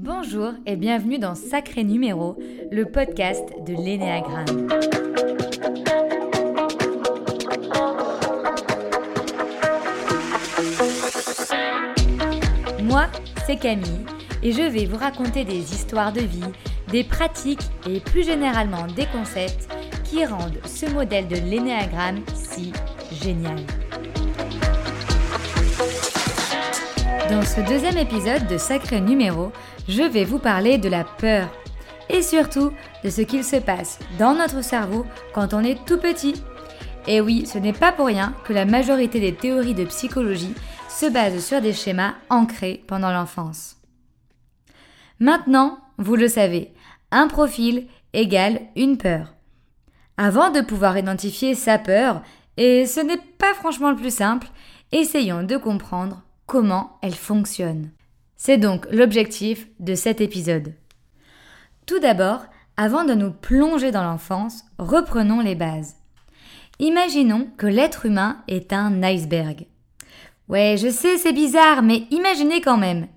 Bonjour et bienvenue dans Sacré Numéro, le podcast de l'énéagramme. Moi, c'est Camille et je vais vous raconter des histoires de vie, des pratiques et plus généralement des concepts qui rendent ce modèle de l'énéagramme si génial. Dans ce deuxième épisode de Sacré Numéro, je vais vous parler de la peur et surtout de ce qu'il se passe dans notre cerveau quand on est tout petit. Et oui, ce n'est pas pour rien que la majorité des théories de psychologie se basent sur des schémas ancrés pendant l'enfance. Maintenant, vous le savez, un profil égale une peur. Avant de pouvoir identifier sa peur, et ce n'est pas franchement le plus simple, essayons de comprendre comment elle fonctionne. C'est donc l'objectif de cet épisode. Tout d'abord, avant de nous plonger dans l'enfance, reprenons les bases. Imaginons que l'être humain est un iceberg. Ouais, je sais, c'est bizarre, mais imaginez quand même.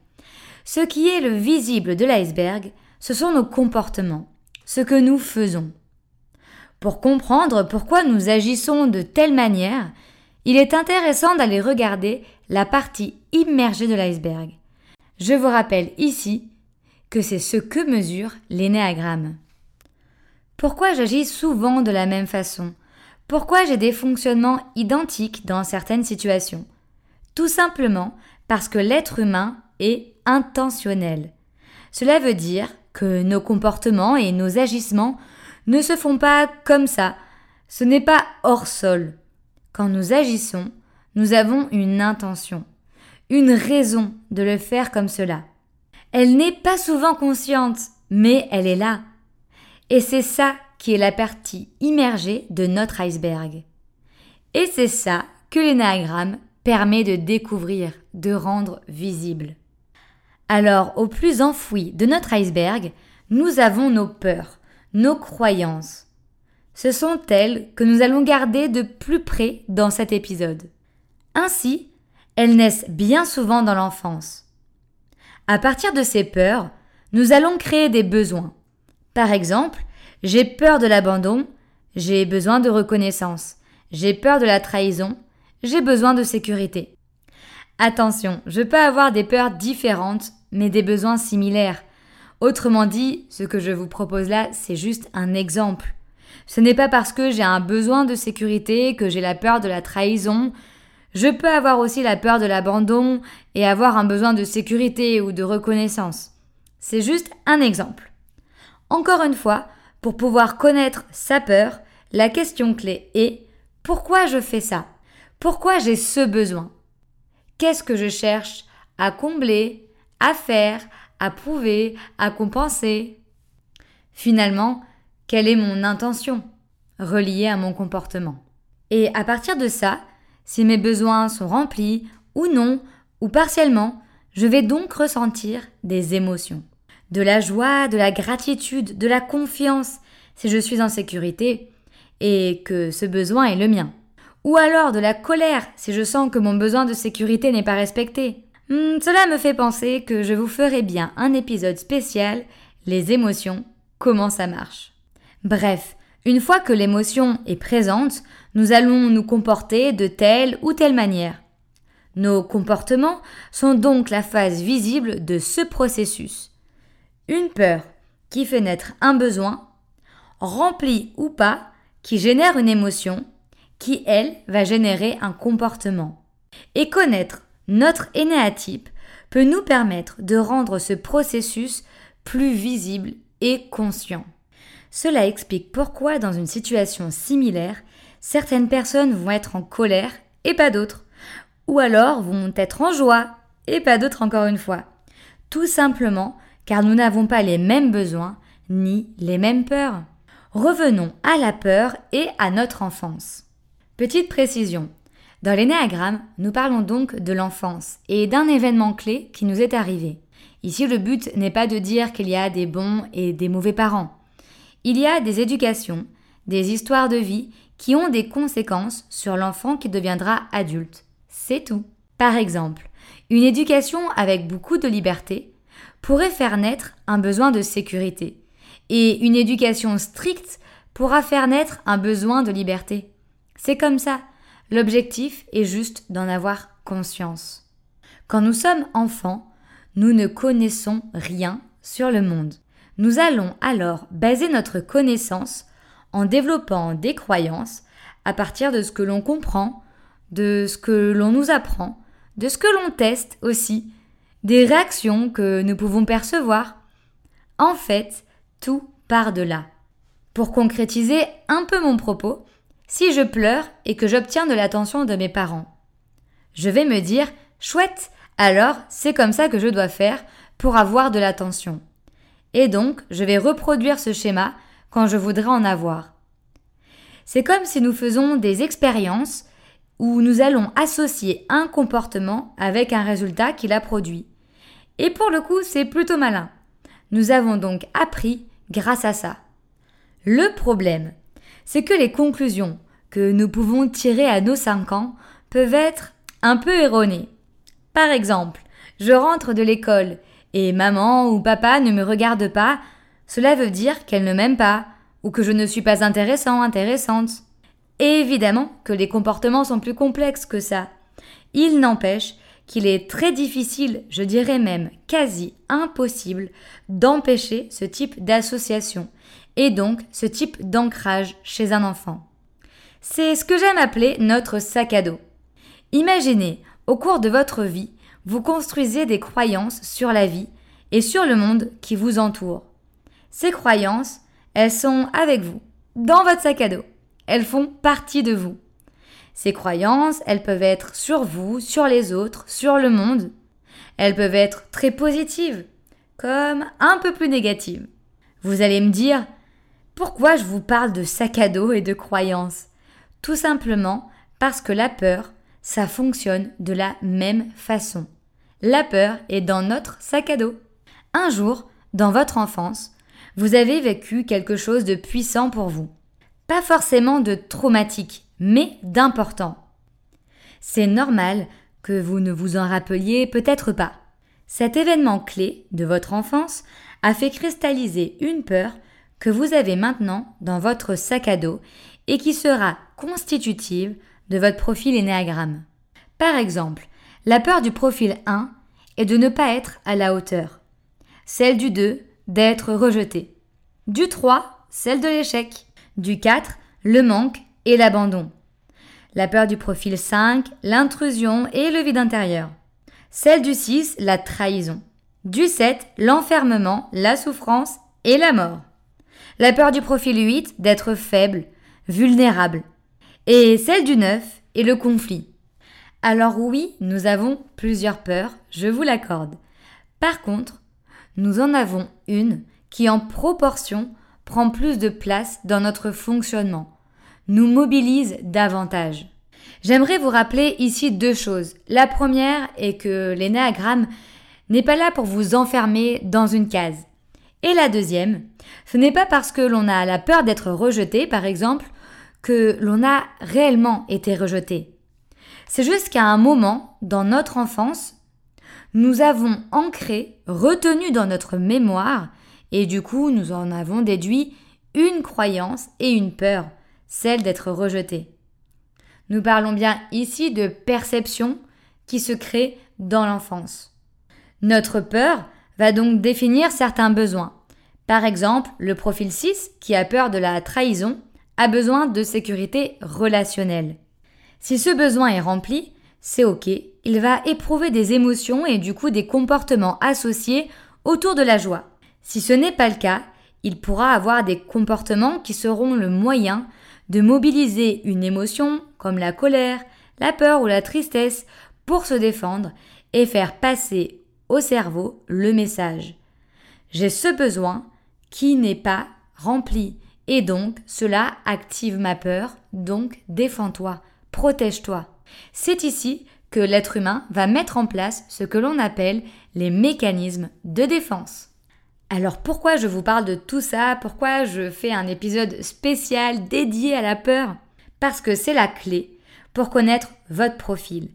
Ce qui est le visible de l'iceberg, ce sont nos comportements, ce que nous faisons. Pour comprendre pourquoi nous agissons de telle manière, il est intéressant d'aller regarder la partie immergée de l'iceberg. Je vous rappelle ici que c'est ce que mesure l'énéagramme. Pourquoi j'agis souvent de la même façon? Pourquoi j'ai des fonctionnements identiques dans certaines situations? Tout simplement parce que l'être humain est intentionnel. Cela veut dire que nos comportements et nos agissements ne se font pas comme ça. Ce n'est pas hors sol. Quand nous agissons, nous avons une intention, une raison de le faire comme cela. Elle n'est pas souvent consciente, mais elle est là. Et c'est ça qui est la partie immergée de notre iceberg. Et c'est ça que l'énagramme permet de découvrir, de rendre visible. Alors, au plus enfoui de notre iceberg, nous avons nos peurs, nos croyances, ce sont elles que nous allons garder de plus près dans cet épisode. Ainsi, elles naissent bien souvent dans l'enfance. À partir de ces peurs, nous allons créer des besoins. Par exemple, j'ai peur de l'abandon, j'ai besoin de reconnaissance, j'ai peur de la trahison, j'ai besoin de sécurité. Attention, je peux avoir des peurs différentes, mais des besoins similaires. Autrement dit, ce que je vous propose là, c'est juste un exemple. Ce n'est pas parce que j'ai un besoin de sécurité que j'ai la peur de la trahison. Je peux avoir aussi la peur de l'abandon et avoir un besoin de sécurité ou de reconnaissance. C'est juste un exemple. Encore une fois, pour pouvoir connaître sa peur, la question clé est pourquoi je fais ça? Pourquoi j'ai ce besoin? Qu'est-ce que je cherche à combler, à faire, à prouver, à compenser? Finalement, quelle est mon intention reliée à mon comportement? Et à partir de ça, si mes besoins sont remplis ou non, ou partiellement, je vais donc ressentir des émotions. De la joie, de la gratitude, de la confiance si je suis en sécurité et que ce besoin est le mien. Ou alors de la colère si je sens que mon besoin de sécurité n'est pas respecté. Hmm, cela me fait penser que je vous ferai bien un épisode spécial Les émotions, comment ça marche. Bref, une fois que l'émotion est présente, nous allons nous comporter de telle ou telle manière. Nos comportements sont donc la phase visible de ce processus. Une peur qui fait naître un besoin, rempli ou pas, qui génère une émotion, qui, elle, va générer un comportement. Et connaître notre énéatype peut nous permettre de rendre ce processus plus visible et conscient. Cela explique pourquoi dans une situation similaire, certaines personnes vont être en colère et pas d'autres, ou alors vont être en joie et pas d'autres encore une fois. Tout simplement car nous n'avons pas les mêmes besoins ni les mêmes peurs. Revenons à la peur et à notre enfance. Petite précision. Dans l'énéagramme, nous parlons donc de l'enfance et d'un événement clé qui nous est arrivé. Ici, le but n'est pas de dire qu'il y a des bons et des mauvais parents. Il y a des éducations, des histoires de vie qui ont des conséquences sur l'enfant qui deviendra adulte. C'est tout. Par exemple, une éducation avec beaucoup de liberté pourrait faire naître un besoin de sécurité, et une éducation stricte pourra faire naître un besoin de liberté. C'est comme ça. L'objectif est juste d'en avoir conscience. Quand nous sommes enfants, nous ne connaissons rien sur le monde. Nous allons alors baser notre connaissance en développant des croyances à partir de ce que l'on comprend, de ce que l'on nous apprend, de ce que l'on teste aussi, des réactions que nous pouvons percevoir. En fait, tout part de là. Pour concrétiser un peu mon propos, si je pleure et que j'obtiens de l'attention de mes parents, je vais me dire chouette, alors c'est comme ça que je dois faire pour avoir de l'attention. Et donc, je vais reproduire ce schéma quand je voudrais en avoir. C'est comme si nous faisons des expériences où nous allons associer un comportement avec un résultat qu'il a produit. Et pour le coup, c'est plutôt malin. Nous avons donc appris grâce à ça. Le problème, c'est que les conclusions que nous pouvons tirer à nos 5 ans peuvent être un peu erronées. Par exemple, je rentre de l'école et maman ou papa ne me regarde pas, cela veut dire qu'elle ne m'aime pas, ou que je ne suis pas intéressant, intéressante. Et évidemment que les comportements sont plus complexes que ça. Il n'empêche qu'il est très difficile, je dirais même quasi impossible, d'empêcher ce type d'association, et donc ce type d'ancrage chez un enfant. C'est ce que j'aime appeler notre sac à dos. Imaginez, au cours de votre vie, vous construisez des croyances sur la vie et sur le monde qui vous entoure. Ces croyances, elles sont avec vous, dans votre sac à dos. Elles font partie de vous. Ces croyances, elles peuvent être sur vous, sur les autres, sur le monde. Elles peuvent être très positives, comme un peu plus négatives. Vous allez me dire, pourquoi je vous parle de sac à dos et de croyances? Tout simplement parce que la peur, ça fonctionne de la même façon. La peur est dans notre sac à dos. Un jour, dans votre enfance, vous avez vécu quelque chose de puissant pour vous. Pas forcément de traumatique, mais d'important. C'est normal que vous ne vous en rappeliez peut-être pas. Cet événement clé de votre enfance a fait cristalliser une peur que vous avez maintenant dans votre sac à dos et qui sera constitutive de votre profil énéagramme. Par exemple, la peur du profil 1 est de ne pas être à la hauteur. Celle du 2, d'être rejeté. Du 3, celle de l'échec. Du 4, le manque et l'abandon. La peur du profil 5, l'intrusion et le vide intérieur. Celle du 6, la trahison. Du 7, l'enfermement, la souffrance et la mort. La peur du profil 8, d'être faible, vulnérable. Et celle du 9 est le conflit. Alors oui, nous avons plusieurs peurs, je vous l'accorde. Par contre, nous en avons une qui en proportion prend plus de place dans notre fonctionnement, nous mobilise davantage. J'aimerais vous rappeler ici deux choses. La première est que l'énéagramme n'est pas là pour vous enfermer dans une case. Et la deuxième, ce n'est pas parce que l'on a la peur d'être rejeté, par exemple, que l'on a réellement été rejeté. C'est juste qu'à un moment, dans notre enfance, nous avons ancré, retenu dans notre mémoire, et du coup nous en avons déduit une croyance et une peur, celle d'être rejeté. Nous parlons bien ici de perception qui se crée dans l'enfance. Notre peur va donc définir certains besoins. Par exemple, le profil 6, qui a peur de la trahison, a besoin de sécurité relationnelle. Si ce besoin est rempli, c'est OK, il va éprouver des émotions et du coup des comportements associés autour de la joie. Si ce n'est pas le cas, il pourra avoir des comportements qui seront le moyen de mobiliser une émotion comme la colère, la peur ou la tristesse pour se défendre et faire passer au cerveau le message. J'ai ce besoin qui n'est pas rempli et donc cela active ma peur, donc défends-toi protège-toi. C'est ici que l'être humain va mettre en place ce que l'on appelle les mécanismes de défense. Alors pourquoi je vous parle de tout ça? Pourquoi je fais un épisode spécial dédié à la peur? Parce que c'est la clé pour connaître votre profil.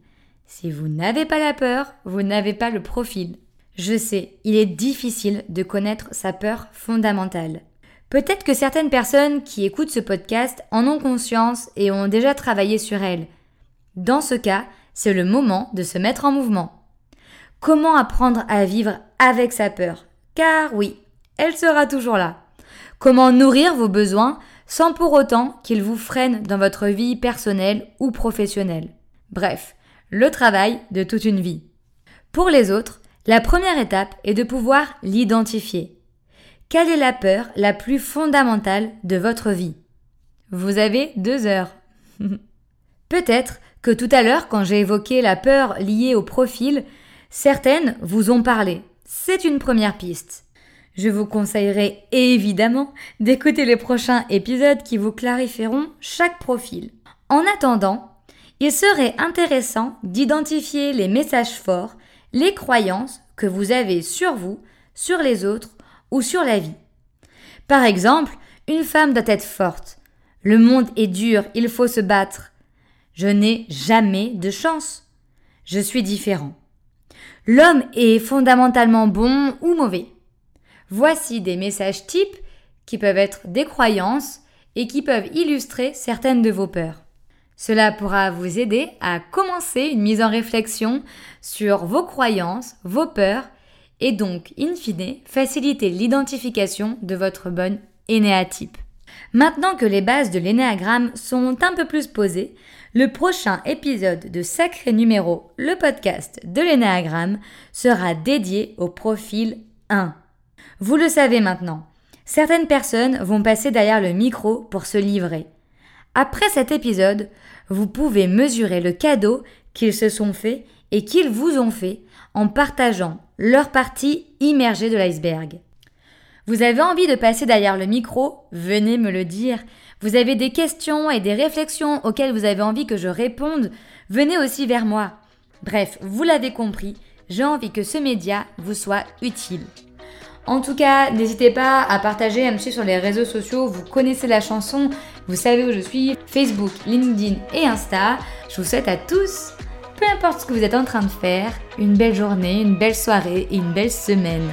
Si vous n'avez pas la peur, vous n'avez pas le profil. Je sais, il est difficile de connaître sa peur fondamentale. Peut-être que certaines personnes qui écoutent ce podcast en ont conscience et ont déjà travaillé sur elle. Dans ce cas, c'est le moment de se mettre en mouvement. Comment apprendre à vivre avec sa peur? Car oui, elle sera toujours là. Comment nourrir vos besoins sans pour autant qu'ils vous freinent dans votre vie personnelle ou professionnelle? Bref, le travail de toute une vie. Pour les autres, la première étape est de pouvoir l'identifier. Quelle est la peur la plus fondamentale de votre vie? Vous avez deux heures. Peut-être tout à l'heure, quand j'ai évoqué la peur liée au profil, certaines vous ont parlé. C'est une première piste. Je vous conseillerais évidemment d'écouter les prochains épisodes qui vous clarifieront chaque profil. En attendant, il serait intéressant d'identifier les messages forts, les croyances que vous avez sur vous, sur les autres ou sur la vie. Par exemple, une femme doit être forte. Le monde est dur, il faut se battre. Je n'ai jamais de chance. Je suis différent. L'homme est fondamentalement bon ou mauvais. Voici des messages types qui peuvent être des croyances et qui peuvent illustrer certaines de vos peurs. Cela pourra vous aider à commencer une mise en réflexion sur vos croyances, vos peurs et donc, in fine, faciliter l'identification de votre bonne énéatype. Maintenant que les bases de l'énéagramme sont un peu plus posées, le prochain épisode de Sacré Numéro, le podcast de l'énéagramme, sera dédié au profil 1. Vous le savez maintenant, certaines personnes vont passer derrière le micro pour se livrer. Après cet épisode, vous pouvez mesurer le cadeau qu'ils se sont fait et qu'ils vous ont fait en partageant leur partie immergée de l'iceberg. Vous avez envie de passer derrière le micro? Venez me le dire. Vous avez des questions et des réflexions auxquelles vous avez envie que je réponde? Venez aussi vers moi. Bref, vous l'avez compris, j'ai envie que ce média vous soit utile. En tout cas, n'hésitez pas à partager, à me suivre sur les réseaux sociaux. Vous connaissez la chanson, vous savez où je suis Facebook, LinkedIn et Insta. Je vous souhaite à tous, peu importe ce que vous êtes en train de faire, une belle journée, une belle soirée et une belle semaine.